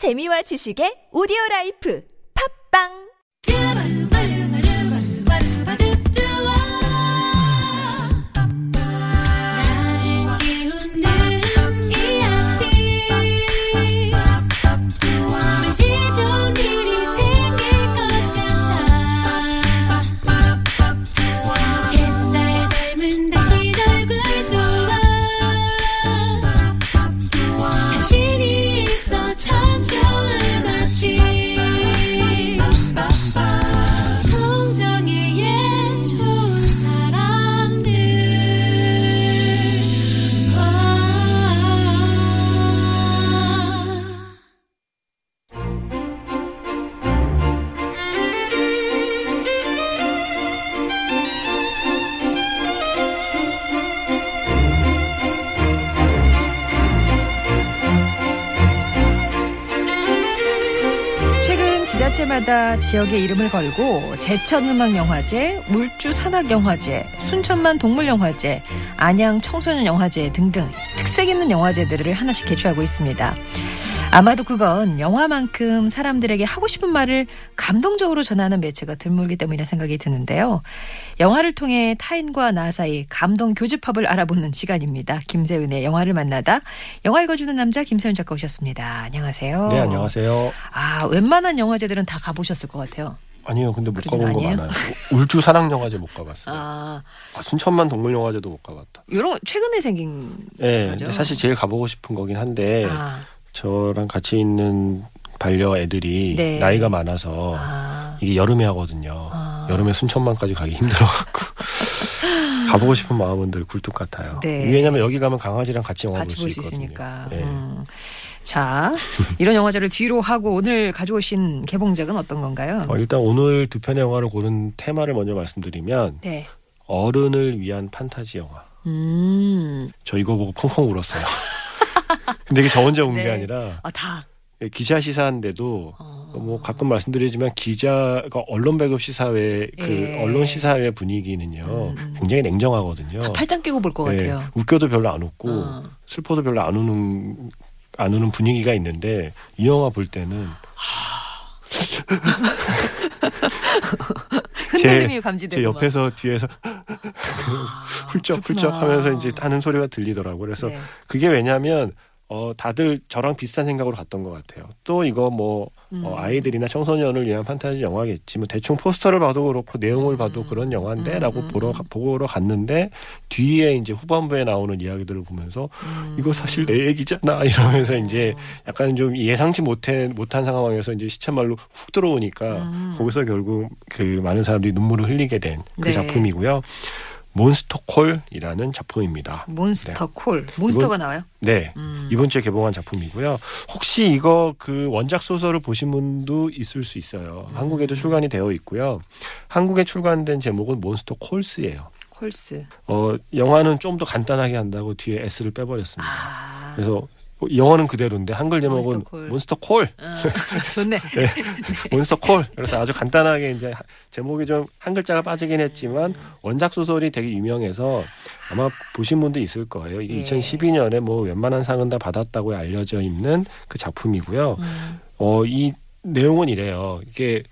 재미와 지식의 오디오 라이프. 팝빵 지자체마다 지역의 이름을 걸고 제천음악영화제, 물주 산악영화제, 순천만 동물영화제, 안양 청소년영화제 등등 특색 있는 영화제들을 하나씩 개최하고 있습니다. 아마도 그건 영화만큼 사람들에게 하고 싶은 말을 감동적으로 전하는 매체가 드물기 때문이라 생각이 드는데요. 영화를 통해 타인과 나 사이 감동 교집합을 알아보는 시간입니다. 김세윤의 영화를 만나다 영화 읽어주는 남자 김세윤 작가 오셨습니다. 안녕하세요. 네, 안녕하세요. 아, 웬만한 영화제들은 다 가보셨을 것 같아요. 아니요, 근데 못 가본 거 아니에요? 많아요. 울주 사랑 영화제 못 가봤어요. 아, 아, 순천만 동물 영화제도 못 가봤다. 이런 최근에 생긴 네, 맞아. 근데 사실 제일 가보고 싶은 거긴 한데 아, 저랑 같이 있는 반려 애들이 네. 나이가 많아서 아, 이게 여름에 하거든요. 아. 여름에 순천만까지 가기 힘들어갖고 가보고 싶은 마음은 늘 굴뚝 같아요. 네. 왜냐면 여기 가면 강아지랑 같이 영화 볼볼 수. 있으니까. 네. 음. 자, 이런 영화제를 뒤로 하고 오늘 가져오신 개봉작은 어떤 건가요? 어, 일단 오늘 두 편의 영화를 고른 테마를 먼저 말씀드리면 네. 어른을 위한 판타지 영화. 음, 저 이거 보고 펑펑 울었어요. 근데 이게 저 혼자 운게 네. 아니라 아, 다. 기자 시사인데도 어. 뭐 가끔 말씀드리지만 기자가 언론 배급 시사회 그 예. 언론 시사회 분위기는요 음, 음. 굉장히 냉정하거든요. 다 팔짱 끼고 볼것 예, 같아요. 웃겨도 별로 안 웃고 어. 슬퍼도 별로 안 우는 안 우는 분위기가 있는데 이 영화 볼 때는 흔들림이 제 감지되고. 옆에서 뒤에서 훌쩍 훌쩍 하면서 이제 하는 소리가 들리더라고요. 그래서 네. 그게 왜냐하면 어 다들 저랑 비슷한 생각으로 갔던 것 같아요. 또 이거 뭐 음. 어, 아이들이나 청소년을 위한 판타지 영화겠지. 뭐 대충 포스터를 봐도 그렇고 내용을 봐도 그런 영화인데라고 음, 보러 음. 가- 보러 갔는데 뒤에 이제 후반부에 나오는 이야기들을 보면서 음. 이거 사실 내 얘기잖아 이러면서 이제 약간 좀 예상치 못해 못한 상황에서 이제 시체말로 훅 들어오니까 음. 거기서 결국 그 많은 사람들이 눈물을 흘리게 된그 네. 작품이고요. 몬스터콜이라는 작품입니다. 몬스터 콜. 몬스터가 나와요? 네. 음. 이번 주에 개봉한 작품이고요. 혹시 이거 그 원작 소설을 보신 분도 있을 수 있어요. 음. 한국에도 출간이 되어 있고요. 한국에 출간된 제목은 몬스터 콜스예요. 콜스. 어, 영화는 좀 더 간단하게 한다고 뒤에 S를 빼버렸습니다. 아. 그래서 영어는 그대로인데 한글 제목은 몬스터 콜. 몬스터 콜, 어, 좋네. 몬스터 콜. 그래서 아주 간단하게 이제 하- 제목이 좀 한 글자가 빠지긴 했지만 원작 소설이 되게 유명해서 아마 보신 분도 있을 거예요. 이게 예. 2012년에 뭐 웬만한 상은 다 받았다고 알려져 있는 그 작품이고요. 음. 어, 이 내용은 이래요. 이게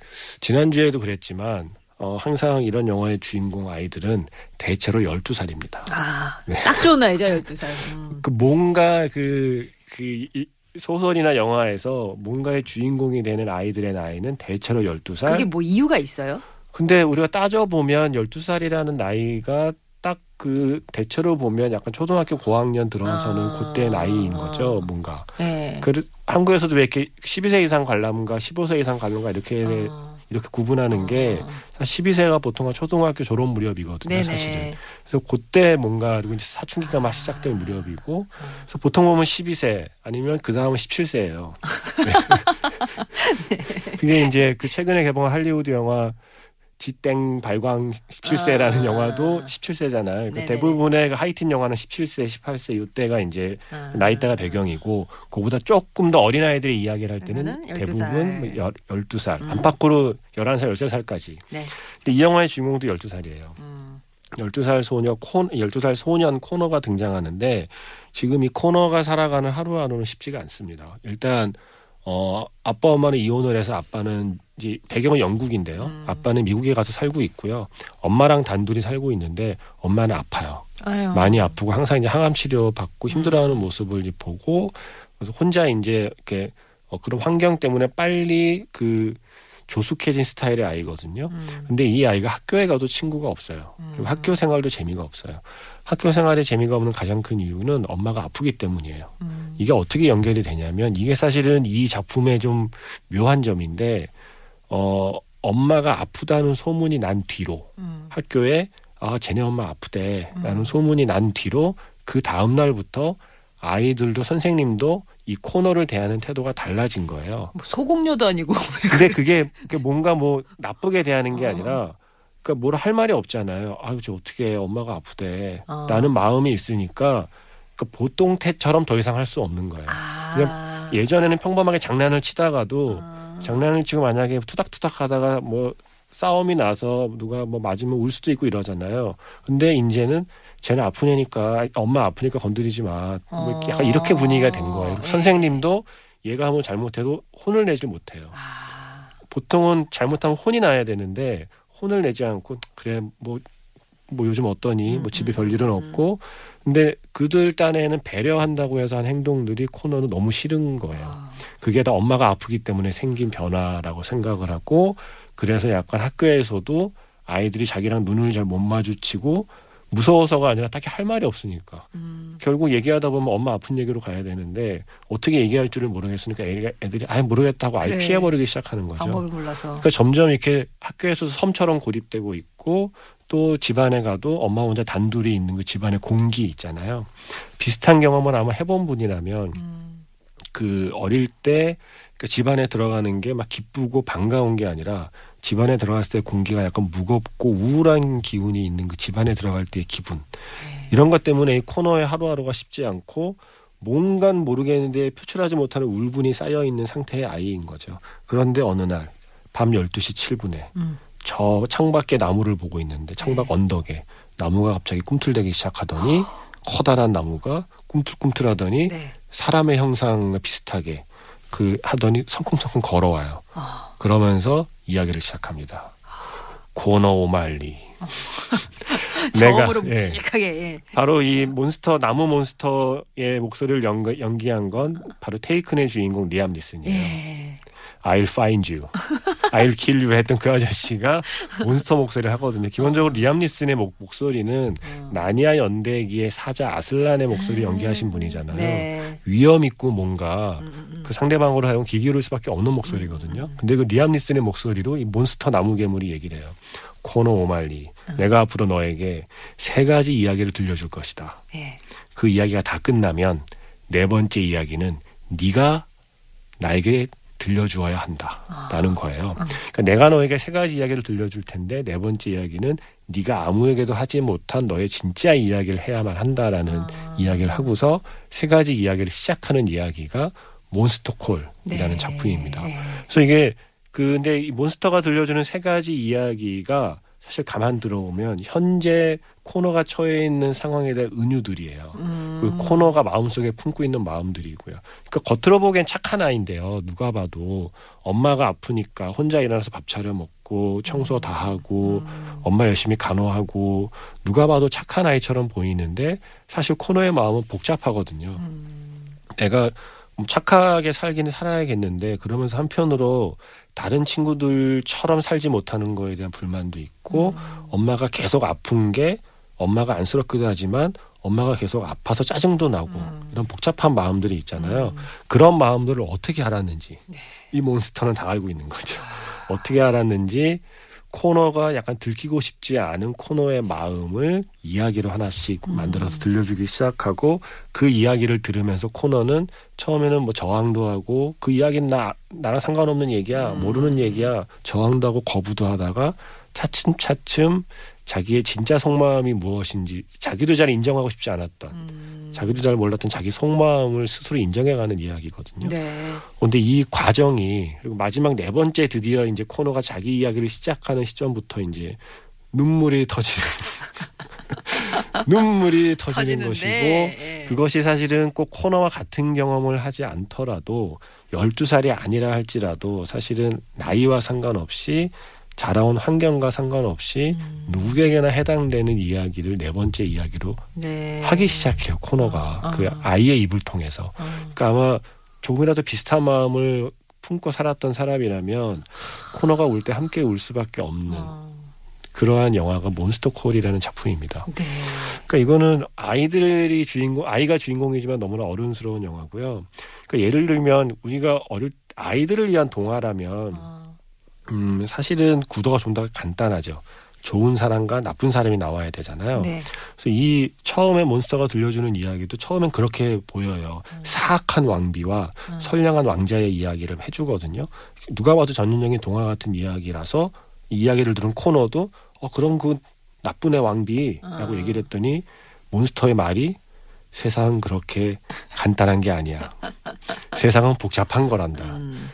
지난주에도 그랬지만 어, 항상 이런 영화의 주인공 아이들은 대체로 12살입니다. 아, 네. 딱 좋은 나이죠, 12살. 음. 그 뭔가 그, 그 이- 소설이나 영화에서 뭔가의 주인공이 되는 아이들의 나이는 대체로 12살. 그게 뭐 이유가 있어요? 근데 우리가 따져보면 12살이라는 나이가 딱 그 대체로 보면 약간 초등학교 고학년 들어서는 아. 그때 나이인 거죠, 뭔가. 네. 그 한국에서도 왜 이렇게 12세 이상 관람가, 15세 이상 관람가 이렇게 어. 이렇게 구분하는 게 12세가 보통 한 초등학교 졸업 무렵이거든요, 네네. 사실은. 그래서 그때 뭔가 그리고 이제 사춘기가 막 시작될 무렵이고, 그래서 보통 보면 12세 아니면 그 다음은 17세예요. 그게 이제 그 최근에 개봉한 할리우드 영화 지땡 발광 17세라는 아. 영화도 17세잖아요. 그 네네. 대부분의 그 하이틴 영화는 17세, 18세 이때가 이제 아. 나이대가 배경이고 그보다 조금 더 어린 아이들의 이야기를 할 때는 그러면은 12살. 대부분 열, 12살 음. 안팎으로 11살, 13살까지. 네. 근데 이 영화의 주인공도 12살이에요. 음. 12살 소녀 콘 12살 소년 코너가 등장하는데 지금 이 코너가 살아가는 하루하루는 쉽지가 않습니다. 일단 어 아빠 엄마는 이혼을 해서 아빠는 이제 배경은 영국인데요. 음. 아빠는 미국에 가서 살고 있고요. 엄마랑 단둘이 살고 있는데 엄마는 아파요. 아유. 많이 아프고 항상 이제 항암 치료 받고 힘들어하는 모습을 이제 보고 그래서 혼자 이제 이렇게 어, 그런 환경 때문에 빨리 그 조숙해진 스타일의 아이거든요. 음. 근데 이 아이가 학교에 가도 친구가 없어요. 그리고 음. 학교 생활도 재미가 없어요. 학교 생활에 재미가 없는 가장 큰 이유는 엄마가 아프기 때문이에요. 음. 이게 어떻게 연결이 되냐면 이게 사실은 이 작품의 좀 묘한 점인데 어 엄마가 아프다는 소문이 난 뒤로 음. 학교에 아 쟤네 엄마 아프대라는 음. 소문이 난 뒤로 그 다음 날부터 아이들도 선생님도 이 코너를 대하는 태도가 달라진 거예요. 뭐 소공료도 아니고. 근데 그게 뭔가 뭐 나쁘게 대하는 게 어. 아니라 그러니까 뭐라 할 말이 없잖아요. 아유 저 어떻게 엄마가 아프대라는 어. 마음이 있으니까 그러니까 보통 태처럼 더 이상 할 수 없는 거예요. 아. 예전에는 평범하게 장난을 치다가도 아. 장난을 치고 만약에 투닥투닥 하다가 뭐 싸움이 나서 누가 뭐 맞으면 울 수도 있고 이러잖아요. 근데 이제는 쟤는 아픈 애니까 엄마 아프니까 건드리지 마. 뭐 약간 이렇게 분위기가 된 거예요. 어. 선생님도 얘가 한번 잘못해도 혼을 내질 못해요. 아. 보통은 잘못하면 혼이 나야 되는데 혼을 내지 않고 그래 뭐뭐 요즘 어떠니 음, 뭐 집에 음, 별일은 음, 없고 근데 그들 딴에는 배려한다고 해서 한 행동들이 코너는 너무 싫은 거예요. 아. 그게 다 엄마가 아프기 때문에 생긴 변화라고 생각을 하고 그래서 약간 학교에서도 아이들이 자기랑 눈을 잘 못 마주치고 무서워서가 아니라 딱히 할 말이 없으니까 음. 결국 얘기하다 보면 엄마 아픈 얘기로 가야 되는데 어떻게 얘기할 줄을 모르겠으니까 애가- 애들이 아예 모르겠다고 아예 그래. 피해버리기 시작하는 거죠. 방법을 몰라서. 그러니까 점점 이렇게 학교에서도 섬처럼 고립되고 있고 또 집안에 가도 엄마 혼자 단둘이 있는 그 집안의 공기 있잖아요. 비슷한 경험을 아마 해본 분이라면 음. 그 어릴 때그 집안에 들어가는 게 막 기쁘고 반가운 게 아니라 집안에 들어갔을 때 공기가 약간 무겁고 우울한 기운이 있는 그 집안에 들어갈 때의 기분 네. 이런 것 때문에 이 코너의 하루하루가 쉽지 않고 뭔가 모르겠는데 표출하지 못하는 울분이 쌓여 있는 상태의 아이인 거죠. 그런데 어느 날 밤 12시 7분에 음. 저 창밖에 나무를 보고 있는데 창밖 네. 언덕에 나무가 갑자기 꿈틀대기 시작하더니 커다란 나무가 꿈틀꿈틀하더니 네. 사람의 형상과 비슷하게 그 하더니 성큼성큼 걸어와요. 아. 그러면서 이야기를 시작합니다. 코너 오말리. 저음으로 예. 예. 바로 이 몬스터 나무 몬스터의 목소리를 연, 연기 한 건 바로 테이큰의 주인공 리암 니슨이에요. 예. I'll find you, I'll kill you 했던 그 아저씨가 몬스터 목소리를 하거든요. 기본적으로 리암 니슨의 목, 목소리는 어. 나니아 연대기의 사자 아슬란의 목소리 연기하신 분이잖아요. 네. 위엄 있고 뭔가 음, 음, 음. 그 상대방으로 하여금 귀 기울일 수밖에 없는 목소리거든요. 근데 그 리암 니슨의 목소리로 이 몬스터 나무 괴물이 얘기를 해요. 코너 오말리, 음. 내가 앞으로 너에게 세 가지 이야기를 들려줄 것이다. 예. 그 이야기가 다 끝나면 네 번째 이야기는 네가 나에게 들려주어야 한다라는 거예요. 음. 그러니까 내가 너에게 세 가지 이야기를 들려줄 텐데 네 번째 이야기는 네가 아무에게도 하지 못한 너의 진짜 이야기를 해야만 한다라는 아. 이야기를 하고서 세 가지 이야기를 시작하는 이야기가 몬스터 콜이라는 네. 작품입니다. 예. 그래서 이게 그 근데 이 몬스터가 들려주는 세 가지 이야기가 사실 가만 들어보면 현재 코너가 처해 있는 상황에 대한 은유들이에요. 음. 그 코너가 마음속에 품고 있는 마음들이고요. 그러니까 겉으로 보기엔 착한 아이인데요. 누가 봐도 엄마가 아프니까 혼자 일어나서 밥 차려 먹고 청소 다 하고 음. 엄마 열심히 간호하고 누가 봐도 착한 아이처럼 보이는데 사실 코너의 마음은 복잡하거든요. 음. 내가 뭐 착하게 살기는 살아야겠는데 그러면서 한편으로 다른 친구들처럼 살지 못하는 거에 대한 불만도 있고 음. 엄마가 계속 아픈 게 엄마가 안쓰럽기도 하지만 엄마가 계속 아파서 짜증도 나고 음. 이런 복잡한 마음들이 있잖아요. 음. 그런 마음들을 어떻게 알았는지 네. 이 몬스터는 다 알고 있는 거죠. 어떻게 알았는지 코너가 약간 들키고 싶지 않은 코너의 마음을 이야기로 하나씩 음. 만들어서 들려주기 시작하고 그 이야기를 들으면서 코너는 처음에는 뭐 저항도 하고 그 이야기는 나 나랑 상관없는 얘기야 음. 모르는 얘기야 저항도 하고 거부도 하다가 차츰차츰 자기의 진짜 속마음이 무엇인지 자기도 잘 인정하고 싶지 않았던 음. 자기도 잘 몰랐던 자기 속마음을 스스로 인정해가는 이야기거든요. 네. 근데 이 과정이 그리고 마지막 네 번째 드디어 이제 코너가 자기 이야기를 시작하는 시점부터 이제 눈물이 터지는 눈물이 터지는 터지는데, 것이고 예. 그것이 사실은 꼭 코너와 같은 경험을 하지 않더라도 12살이 아니라 할지라도 사실은 나이와 상관없이 자라온 환경과 상관없이 음. 누구에게나 해당되는 이야기를 네 번째 이야기로 네. 하기 시작해요 코너가 아. 그 아이의 입을 통해서 어. 그러니까 아마 조금이라도 비슷한 마음을 품고 살았던 사람이라면 코너가 울 때 함께 울 수밖에 없는 어. 그러한 영화가 몬스터 콜이라는 작품입니다. 네. 그러니까 이거는 아이들이 주인공, 아이가 주인공이지만 너무나 어른스러운 영화고요. 그러니까 예를 들면 우리가 어릴 아이들을 위한 동화라면 어. 음, 사실은 구도가 좀 더 간단하죠. 좋은 사람과 나쁜 사람이 나와야 되잖아요. 네. 그래서 이 처음에 몬스터가 들려주는 이야기도 처음엔 그렇게 보여요. 사악한 왕비와 음. 선량한 왕자의 이야기를 해주거든요. 누가 봐도 전형적인 동화 같은 이야기라서 이 이야기를 들은 코너도 어 그럼 그 나쁜 애 왕비라고 아. 얘기를 했더니 몬스터의 말이 세상은 그렇게 간단한 게 아니야. 세상은 복잡한 거란다. 음.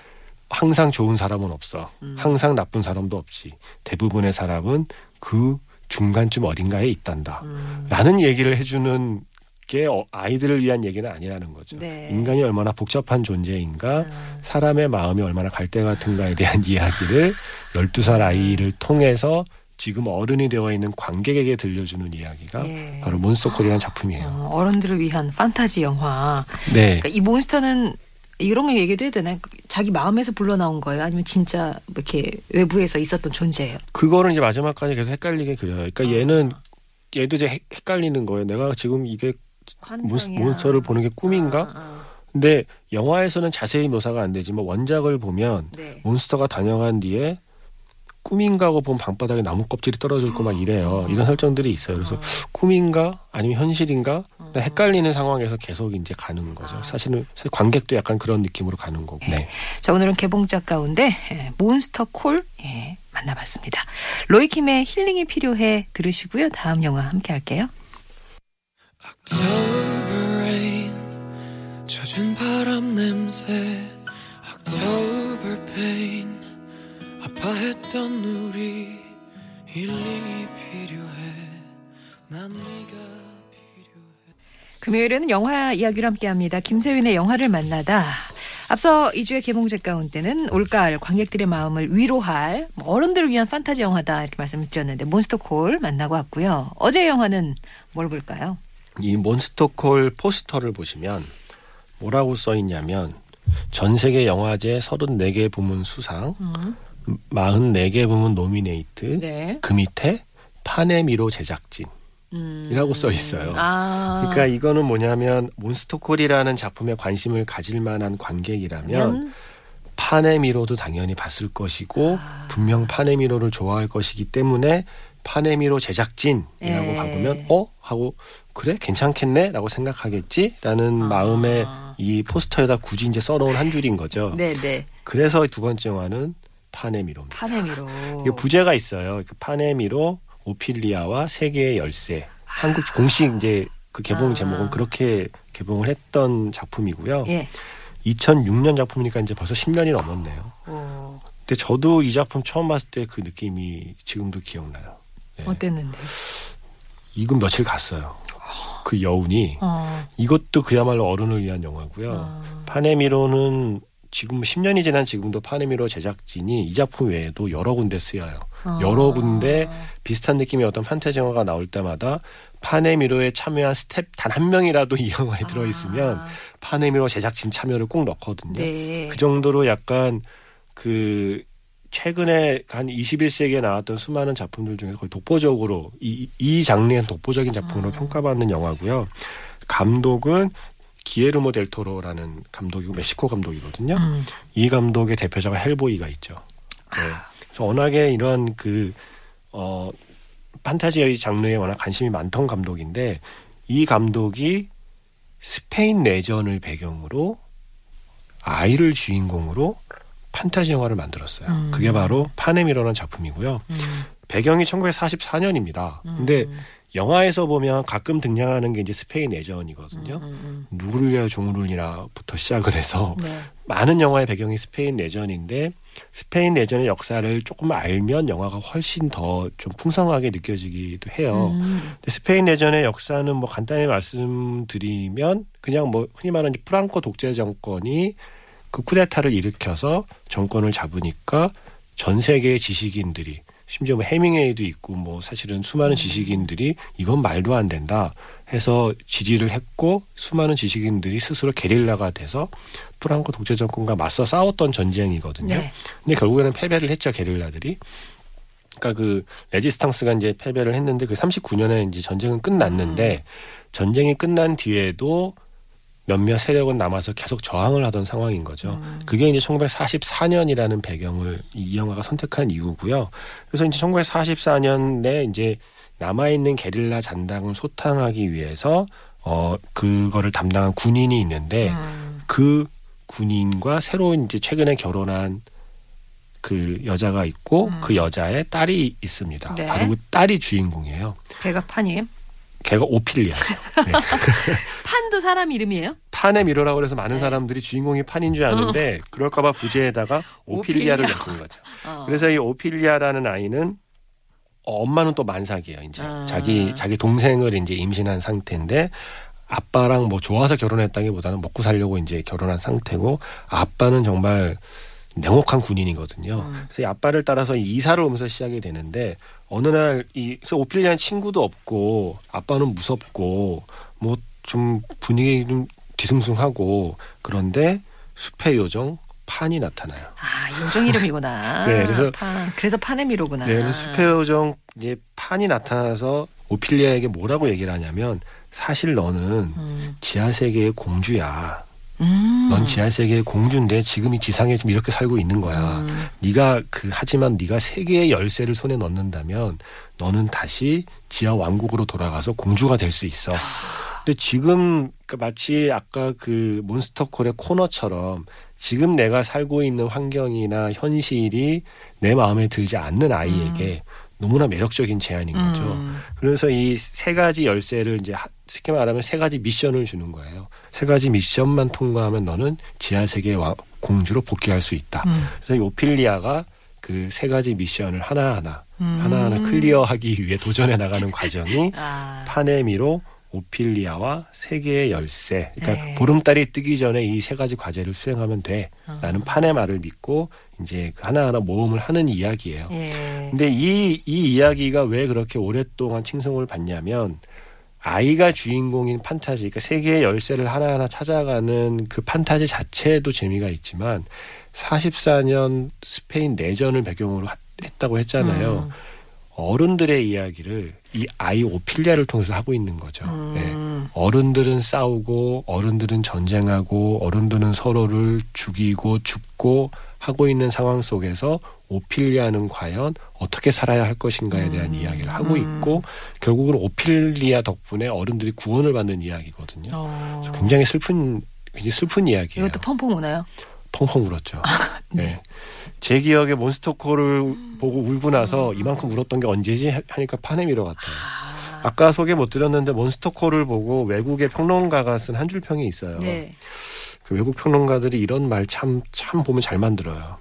항상 좋은 사람은 없어. 음. 항상 나쁜 사람도 없지. 대부분의 사람은 그 중간쯤 어딘가에 있단다. 음. 라는 얘기를 해주는 게 어, 아이들을 위한 얘기는 아니라는 거죠. 네. 인간이 얼마나 복잡한 존재인가, 아. 사람의 마음이 얼마나 갈대 같은가에 대한 이야기를 12살 아이를 통해서 지금 어른이 되어 있는 관객에게 들려주는 이야기가 예. 바로 몬스터콜이라는 작품이에요. 어, 어른들을 위한 판타지 영화. 네. 그러니까 이 몬스터는 이런 거 얘기도 해도 되나요? 자기 마음에서 불러 나온 거예요? 아니면 진짜 뭐 이렇게 외부에서 있었던 존재예요? 그거는 이제 마지막까지 계속 헷갈리게 그려요. 그러니까 얘는 아. 얘도 이제 헷- 헷갈리는 거예요. 내가 지금 이게 환상이야. 몬스터를 보는 게 꿈인가? 아, 아. 근데 영화에서는 자세히 묘사가 안 되지만 원작을 보면 네. 몬스터가 다녀간 뒤에 꿈인가 하고 보면 방바닥에 나무 껍질이 떨어져 있고 막 이래요. 이런 설정들이 있어요. 그래서 어. 꿈인가 아니면 현실인가 어. 헷갈리는 상황에서 계속 이제 가는 거죠. 아. 사실은 사실 관객도 약간 그런 느낌으로 가는 거고. 네. 자, 오늘은 개봉작 가운데 예, 몬스터 콜 예, 만나봤습니다. 로이킴의 힐링이 필요해 들으시고요. 다음 영화 함께 할게요. October rain 아파했던 우리 힐링이 필요해 난 네가 필요해 금요일에는 영화 이야기를 함께합니다. 김세윤의 영화를 만나다. 앞서 2주의 개봉작 가운데는 올가을 관객들의 마음을 위로할 뭐 어른들을 위한 판타지 영화다 이렇게 말씀을 드렸는데 몬스터콜 만나고 왔고요. 어제 영화는 뭘 볼까요? 이 몬스터콜 포스터를 보시면 뭐라고 써 있냐면 전 세계 영화제 34개 부문 수상, 44개 부문 노미네이트, 네. 그 밑에 판의 미로 제작진. 음. 이라고 써 있어요. 아. 그러니까 이거는 뭐냐면 몬스터 콜이라는 작품에 관심을 가질 만한 관객이라면 판의 미로도 당연히 봤을 것이고 아. 분명 판의 미로를 좋아할 것이기 때문에 판의 미로 제작진이라고 예. 봐보면 어 하고 그래 괜찮겠네라고 생각하겠지라는 아. 마음에 이 포스터에다 굳이 이제 써놓은 한 줄인 거죠. 네네. 그래서 두 번째 영화는 파네미로입니다. 파네미로. 이게 부제가 있어요. 그 파네미로 오피리아와 세계의 열쇠. 한국 공식 이제 그 개봉 아. 제목은 그렇게 개봉을 했던 작품이고요. 예. 2006년 작품이니까 이제 벌써 10년이 넘었네요. 어, 근데 저도 이 작품 처음 봤을 때 그 느낌이 지금도 기억나요. 네. 어땠는데? 이건 며칠 갔어요. 그 여운이 어. 이것도 그야말로 어른을 위한 영화고요. 어. 판의 미로는 지금 10년이 지난 지금도 판의 미로 제작진이 이 작품 외에도 여러 군데 쓰여요. 어. 여러 군데 비슷한 느낌의 어떤 판타지 영화가 나올 때마다 판의 미로에 참여한 스텝 단 한 명이라도 이 영화에 들어 있으면 아. 판의 미로 제작진 참여를 꼭 넣거든요. 네. 그 정도로 약간 그 최근에 한 21세기에 나왔던 수많은 작품들 중에 거의 독보적으로 이, 이 장르의 독보적인 작품으로 음. 평가받는 영화고요. 감독은 기예르모 델 토로라는 감독이고 멕시코 감독이거든요. 음. 이 감독의 대표작은 헬보이가 있죠. 네. 그래서 워낙에 이런 그, 어, 판타지 장르에 워낙 관심이 많던 감독인데, 이 감독이 스페인 내전을 배경으로 아이를 주인공으로 판타지 영화를 만들었어요. 음. 그게 바로 판의 미로라는 작품이고요. 음. 배경이 1944년입니다. 근데 영화에서 보면 가끔 등장하는 게 이제 스페인 내전이거든요. 음, 누구를 위하여 종을 울리나부터 시작을 해서 음. 네. 많은 영화의 배경이 스페인 내전인데 스페인 내전의 역사를 조금 알면 영화가 훨씬 더 좀 풍성하게 느껴지기도 해요. 음. 근데 스페인 내전의 역사는 뭐 간단히 말씀드리면 그냥 뭐 흔히 말하는 프랑코 독재 정권이 그 쿠데타를 일으켜서 정권을 잡으니까 전 세계의 지식인들이 심지어 뭐 해밍웨이도 있고 뭐 사실은 수많은 지식인들이 이건 말도 안 된다 해서 지지를 했고 수많은 지식인들이 스스로 게릴라가 돼서 프랑코 독재 정권과 맞서 싸웠던 전쟁이거든요. 네. 근데 결국에는 패배를 했죠 게릴라들이. 그러니까 그 레지스탕스가 이제 패배를 했는데 그 39년에 이제 전쟁은 끝났는데 전쟁이 끝난 뒤에도 몇몇 세력은 남아서 계속 저항을 하던 상황인 거죠. 그게 이제 1944년이라는 배경을 이 영화가 선택한 이유고요. 그래서 이제 1944년에 이제 남아 있는 게릴라 잔당을 소탕하기 위해서 어 그거를 담당한 군인이 있는데 음. 그 군인과 새로 이제 최근에 결혼한 그 여자가 있고 음. 그 여자의 딸이 있습니다. 네. 바로 그 딸이 주인공이에요. 걔가 판이에요? 걔가 오피리아. 네. 판도 사람 이름이에요? 판의 미로라고 그래서 많은 네. 사람들이 주인공이 판인 줄 아는데 그럴까봐 부제에다가 오피리아를 오피리아. 엮은 거죠. 어. 그래서 이 오피리아라는 아이는 어, 엄마는 또 만삭이에요. 이제 아. 자기 자기 동생을 이제 임신한 상태인데 아빠랑 뭐 좋아서 결혼했다기보다는 먹고 살려고 이제 결혼한 상태고 아빠는 정말 냉혹한 군인이거든요. 음. 그래서 이 아빠를 따라서 이사를 오면서 시작이 되는데 어느 날이 그래서 오피리아는 친구도 없고 아빠는 무섭고 뭐 좀 분위기 좀 뒤숭숭하고 그런데 숲의 요정 판이 나타나요. 아 요정 이름이구나. 네, 그래서- 판. 그래서 판의 미로구나. 네, 숲의 요정 이제 판이 나타나서 오피리아에게 뭐라고 얘기를 하냐면 사실 너는 음. 지하 세계의 공주야. 음. 넌 지하 세계의 공주인데 지금 이 지상에 지금 이렇게 살고 있는 거야. 음. 네가 그 하지만 네가 세계의 열쇠를 손에 넣는다면 너는 다시 지하 왕국으로 돌아가서 공주가 될 수 있어. 근데 지금 그 마치 아까 그 몬스터콜의 코너처럼 지금 내가 살고 있는 환경이나 현실이 내 마음에 들지 않는 아이에게 너무나 매력적인 제안인 거죠. 음. 그래서 이 세 가지 열쇠를 이제 하- 쉽게 말하면 세 가지 미션을 주는 거예요. 세 가지 미션만 통과하면 너는 지하 세계의 와- 공주로 복귀할 수 있다. 음. 그래서 이 오피리아가 그 세 가지 미션을 하나하나 음. 하나하나 클리어하기 위해 도전해 나가는 과정이 아. 파네미로 오피리아와 세계의 열쇠. 그러니까 네. 보름달이 뜨기 전에 이 세 가지 과제를 수행하면 돼 라는 어. 판의 말을 믿고 이제 그 하나하나 모험을 하는 이야기예요. 예. 근데 이, 이 이야기가 왜 그렇게 오랫동안 칭송을 받냐면 아이가 주인공인 판타지, 그러니까 세계의 열쇠를 하나하나 찾아가는 그 판타지 자체에도 재미가 있지만 44년 스페인 내전을 배경으로 하- 했다고 했잖아요. 음. 어른들의 이야기를 이 아이 오피리아를 통해서 하고 있는 거죠. 네. 음. 어른들은 싸우고 어른들은 전쟁하고 어른들은 서로를 죽이고 죽고 하고 있는 상황 속에서 오피리아는 과연 어떻게 살아야 할 것인가에 대한 음. 이야기를 하고 음. 있고 결국은 오피리아 덕분에 어른들이 구원을 받는 이야기거든요. 어. 굉장히 슬픈 굉장히 슬픈 이야기예요. 이것도 펑펑 우나요? 펑펑 울었죠. 네. 네. 제 기억에 몬스터콜을 보고 울고 나서 음. 이만큼 울었던 게 언제지 하니까 판의 미로 같아요. 아. 아까 소개 못 드렸는데 몬스터콜을 보고 외국의 평론가가 쓴 한 줄 평이 있어요. 네. 그 외국 평론가들이 이런 말 참 보면 잘 만들어요.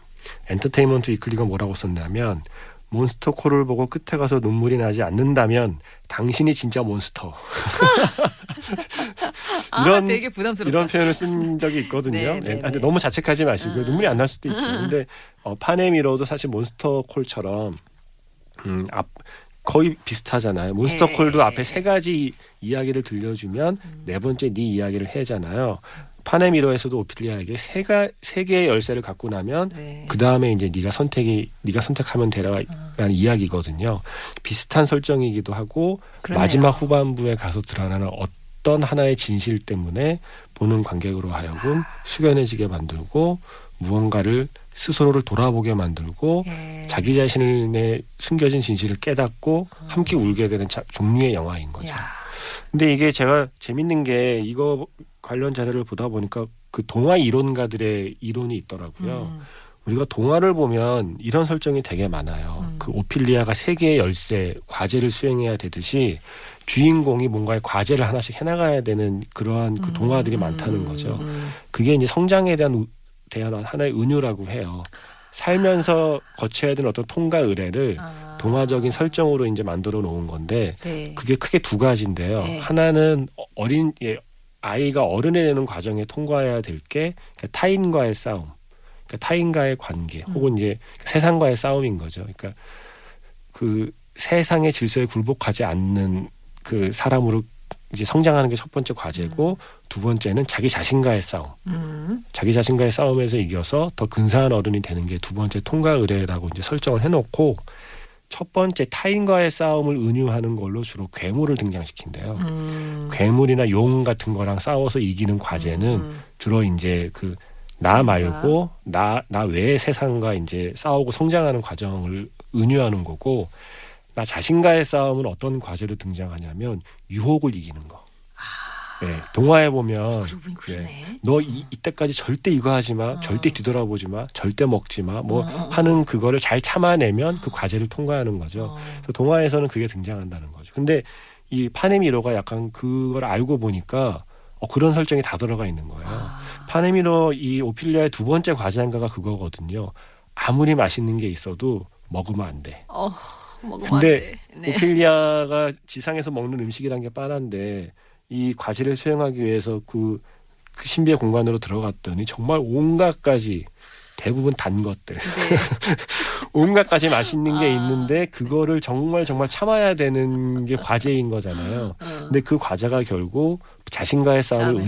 엔터테인먼트 위클리가 뭐라고 썼냐면 몬스터콜을 보고 끝에 가서 눈물이 나지 않는다면 당신이 진짜 몬스터. 이런- 아, 되게 부담스럽다. 이런 표현을 쓴 적이 있거든요. 네, 네, 네, 네. 근데 너무 자책하지 마시고 음. 눈물이 안 날 수도 있죠. 음. 근데 어, 파네미로도 사실 몬스터 콜처럼 음, 앞 거의 비슷하잖아요. 몬스터콜도 네. 앞에 세 가지 이야기를 들려주면 음. 네 번째 네 이야기를 해잖아요. 파네미로에서도 오피리아에게 세가 세 개의 열쇠를 갖고 나면 네. 그 다음에 이제 네가 선택이 네가 선택하면 되라라는 아. 이야기거든요. 비슷한 설정이기도 하고 그러네요. 마지막 후반부에 가서 드러나는 어떤 하나의 진실 때문에 보는 관객으로 하여금 숙연해지게 만들고 무언가를 스스로를 돌아보게 만들고 예. 자기 자신의 숨겨진 진실을 깨닫고 함께 울게 되는 자- 종류의 영화인 거죠. 아. 야. 근데 이게 제가 재밌는 게 이거 관련 자료를 보다 보니까 그 동화 이론가들의 이론이 있더라고요. 음. 우리가 동화를 보면 이런 설정이 되게 많아요. 음. 그 오피리아가 세계의 열쇠, 과제를 수행해야 되듯이 주인공이 뭔가의 과제를 하나씩 해나가야 되는 그러한 그 음. 동화들이 많다는 거죠. 음. 그게 이제 성장에 대한 우- 대한 하나의 은유라고 해요. 살면서 거쳐야 되는 어떤 통과 의례를 아. 동화적인 설정으로 이제 만들어 놓은 건데 네. 그게 크게 두 가지인데요. 네. 하나는 어- 어린 예, 아이가 어른이 되는 과정에 통과해야 될게 타인과의 싸움, 그러니까 타인과의 관계, 혹은 이제 세상과의 싸움인 거죠. 그러니까 그 세상의 질서에 굴복하지 않는 그 사람으로 이제 성장하는 게 첫 번째 과제고 두 번째는 자기 자신과의 싸움. 음. 자기 자신과의 싸움에서 이겨서 더 근사한 어른이 되는 게 두 번째 통과 의례라고 이제 설정을 해놓고 첫 번째 타인과의 싸움을 은유하는 걸로 주로 괴물을 등장시킨대요. 음. 괴물이나 용 같은 거랑 싸워서 이기는 과제는 음. 주로 이제 그 나 말고 나 나 외의 세상과 이제 싸우고 성장하는 과정을 은유하는 거고 나 자신과의 싸움은 어떤 과제로 등장하냐면 유혹을 이기는 거. 네, 동화에 보면 그러네. 너 이, 이때까지 절대 이거 하지 마, 어. 절대 뒤돌아보지 마, 절대 먹지 마, 뭐 어, 어, 어. 하는 그거를 잘 참아내면 그 과제를 통과하는 거죠. 어. 그래서 동화에서는 그게 등장한다는 거죠. 근데 이 파네미로가 약간 그걸 알고 보니까 어, 그런 설정이 다 들어가 있는 거예요. 아. 파네미로 이 오피리아의 두 번째 과제한가가 그거거든요. 아무리 맛있는 게 있어도 먹으면 안 돼. 어, 먹으면 근데. 네. 오피리아가 지상에서 먹는 음식이란 게 뻔한데 이 과제를 수행하기 위해서 그, 그 신비의 공간으로 들어갔더니 정말 온갖 가지 대부분 단 것들 네. 온갖 가지 맛있는 게 아. 있는데 그거를 정말 정말 참아야 되는 게 과제인 거잖아요. 어. 근데 그 과제가 결국 자신과의 싸움을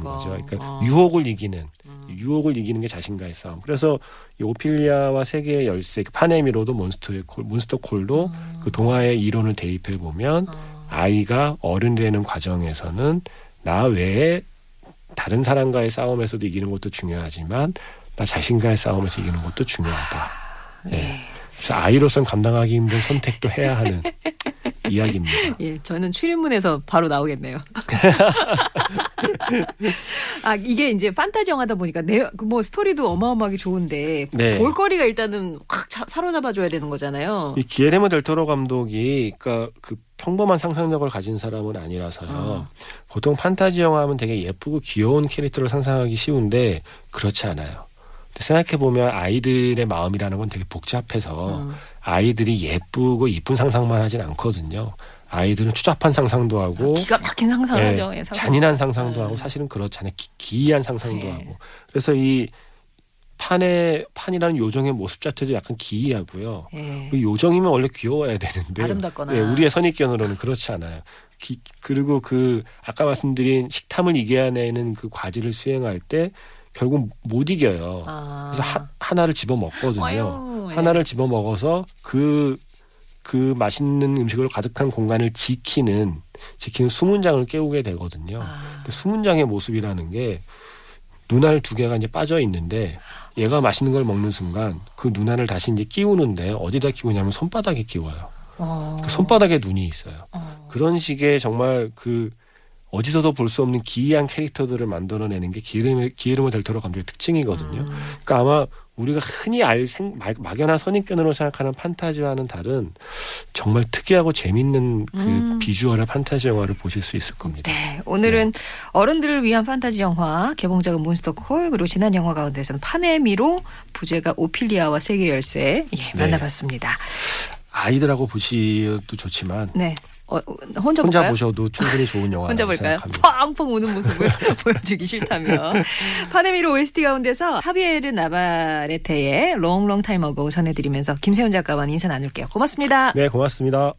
거. 거죠. 그러니까 어. 유혹을 이기는 음. 유혹을 이기는 게 자신과의 싸움. 그래서 이 오피리아와 세계의 열쇠, 그 파네미로도 몬스터의 콜, 몬스터 콜도 음. 그 동화의 이론을 대입해 보면 어. 아이가 어른 되는 과정에서는 나 외에 다른 사람과의 싸움에서도 이기는 것도 중요하지만 나 자신과의 싸움에서 이기는 것도 중요하다. 네. 그래서 아이로서는 감당하기 힘든 선택도 해야 하는 이야기입니다. 예, 저는 출입문에서 바로 나오겠네요. 아, 이게 이제 판타지 영화다 보니까 내, 그뭐 스토리도 어마어마하게 좋은데 네. 볼거리가 일단은 확 자- 사로잡아줘야 되는 거잖아요. 이 기에레모 델토로 감독이 그러니까 그 평범한 상상력을 가진 사람은 아니라서요. 어. 보통 판타지 영화 하면 되게 예쁘고 귀여운 캐릭터를 상상하기 쉬운데 그렇지 않아요. 생각해 보면 아이들의 마음이라는 건 되게 복잡해서 음. 아이들이 예쁘고 이쁜 상상만 하진 않거든요. 아이들은 추잡한 상상도 하고 기가 막힌 상상을 예, 하죠. 예. 잔인한 상상도 네. 하고 사실은 그렇잖아요. 기, 기이한 상상도 네. 하고. 그래서 이 판의 판이라는 요정의 모습 자체도 약간 기이하고요. 예. 그 요정이면 원래 귀여워야 되는데 아름답거나. 예, 우리의 선입견으로는 그렇지 않아요. 기- 그리고 그 아까 말씀드린 식탐을 이겨내는 그 과제를 수행할 때 결국 못 이겨요. 아. 그래서 하, 하나를 집어 먹거든요. 예. 하나를 집어 먹어서 그, 그 맛있는 음식으로 가득한 공간을 지키는, 지키는 수문장을 깨우게 되거든요. 아. 그 수문장의 모습이라는 게 눈알 두 개가 이제 빠져 있는데 얘가 맛있는 걸 먹는 순간 그 눈알을 다시 이제 끼우는데 어디다 끼우냐면 손바닥에 끼워요. 어. 그 손바닥에 눈이 있어요. 어. 그런 식의 정말 그 어디서도 볼 수 없는 기이한 캐릭터들을 만들어내는 게 기르모, 기르모 델토로 감독의 특징이거든요. 음. 그러니까 아마 우리가 흔히 알 생, 막, 막연한 선입견으로 생각하는 판타지와는 다른 정말 특이하고 재밌는 그 음. 비주얼의 판타지 영화를 보실 수 있을 겁니다. 네, 오늘은 어른들을 위한 판타지 영화 개봉작은 몬스터콜 그리고 지난 영화 가운데서는 파네미로 부제가 오피리아와 세계 열쇠 예, 네. 만나봤습니다. 아이들하고 보시도 좋지만 네, 어, 혼자 혼자? 보셔도 충분히 좋은 영화라고 혼자 볼까요? 생각합니다. 펑펑 우는 모습을 보여주기 싫다면 파네미로 OST 가운데서 하비에르 나바레테의 롱롱 타임 어고 전해드리면서 김세훈 작가와 인사 나눌게요. 고맙습니다. 네, 고맙습니다.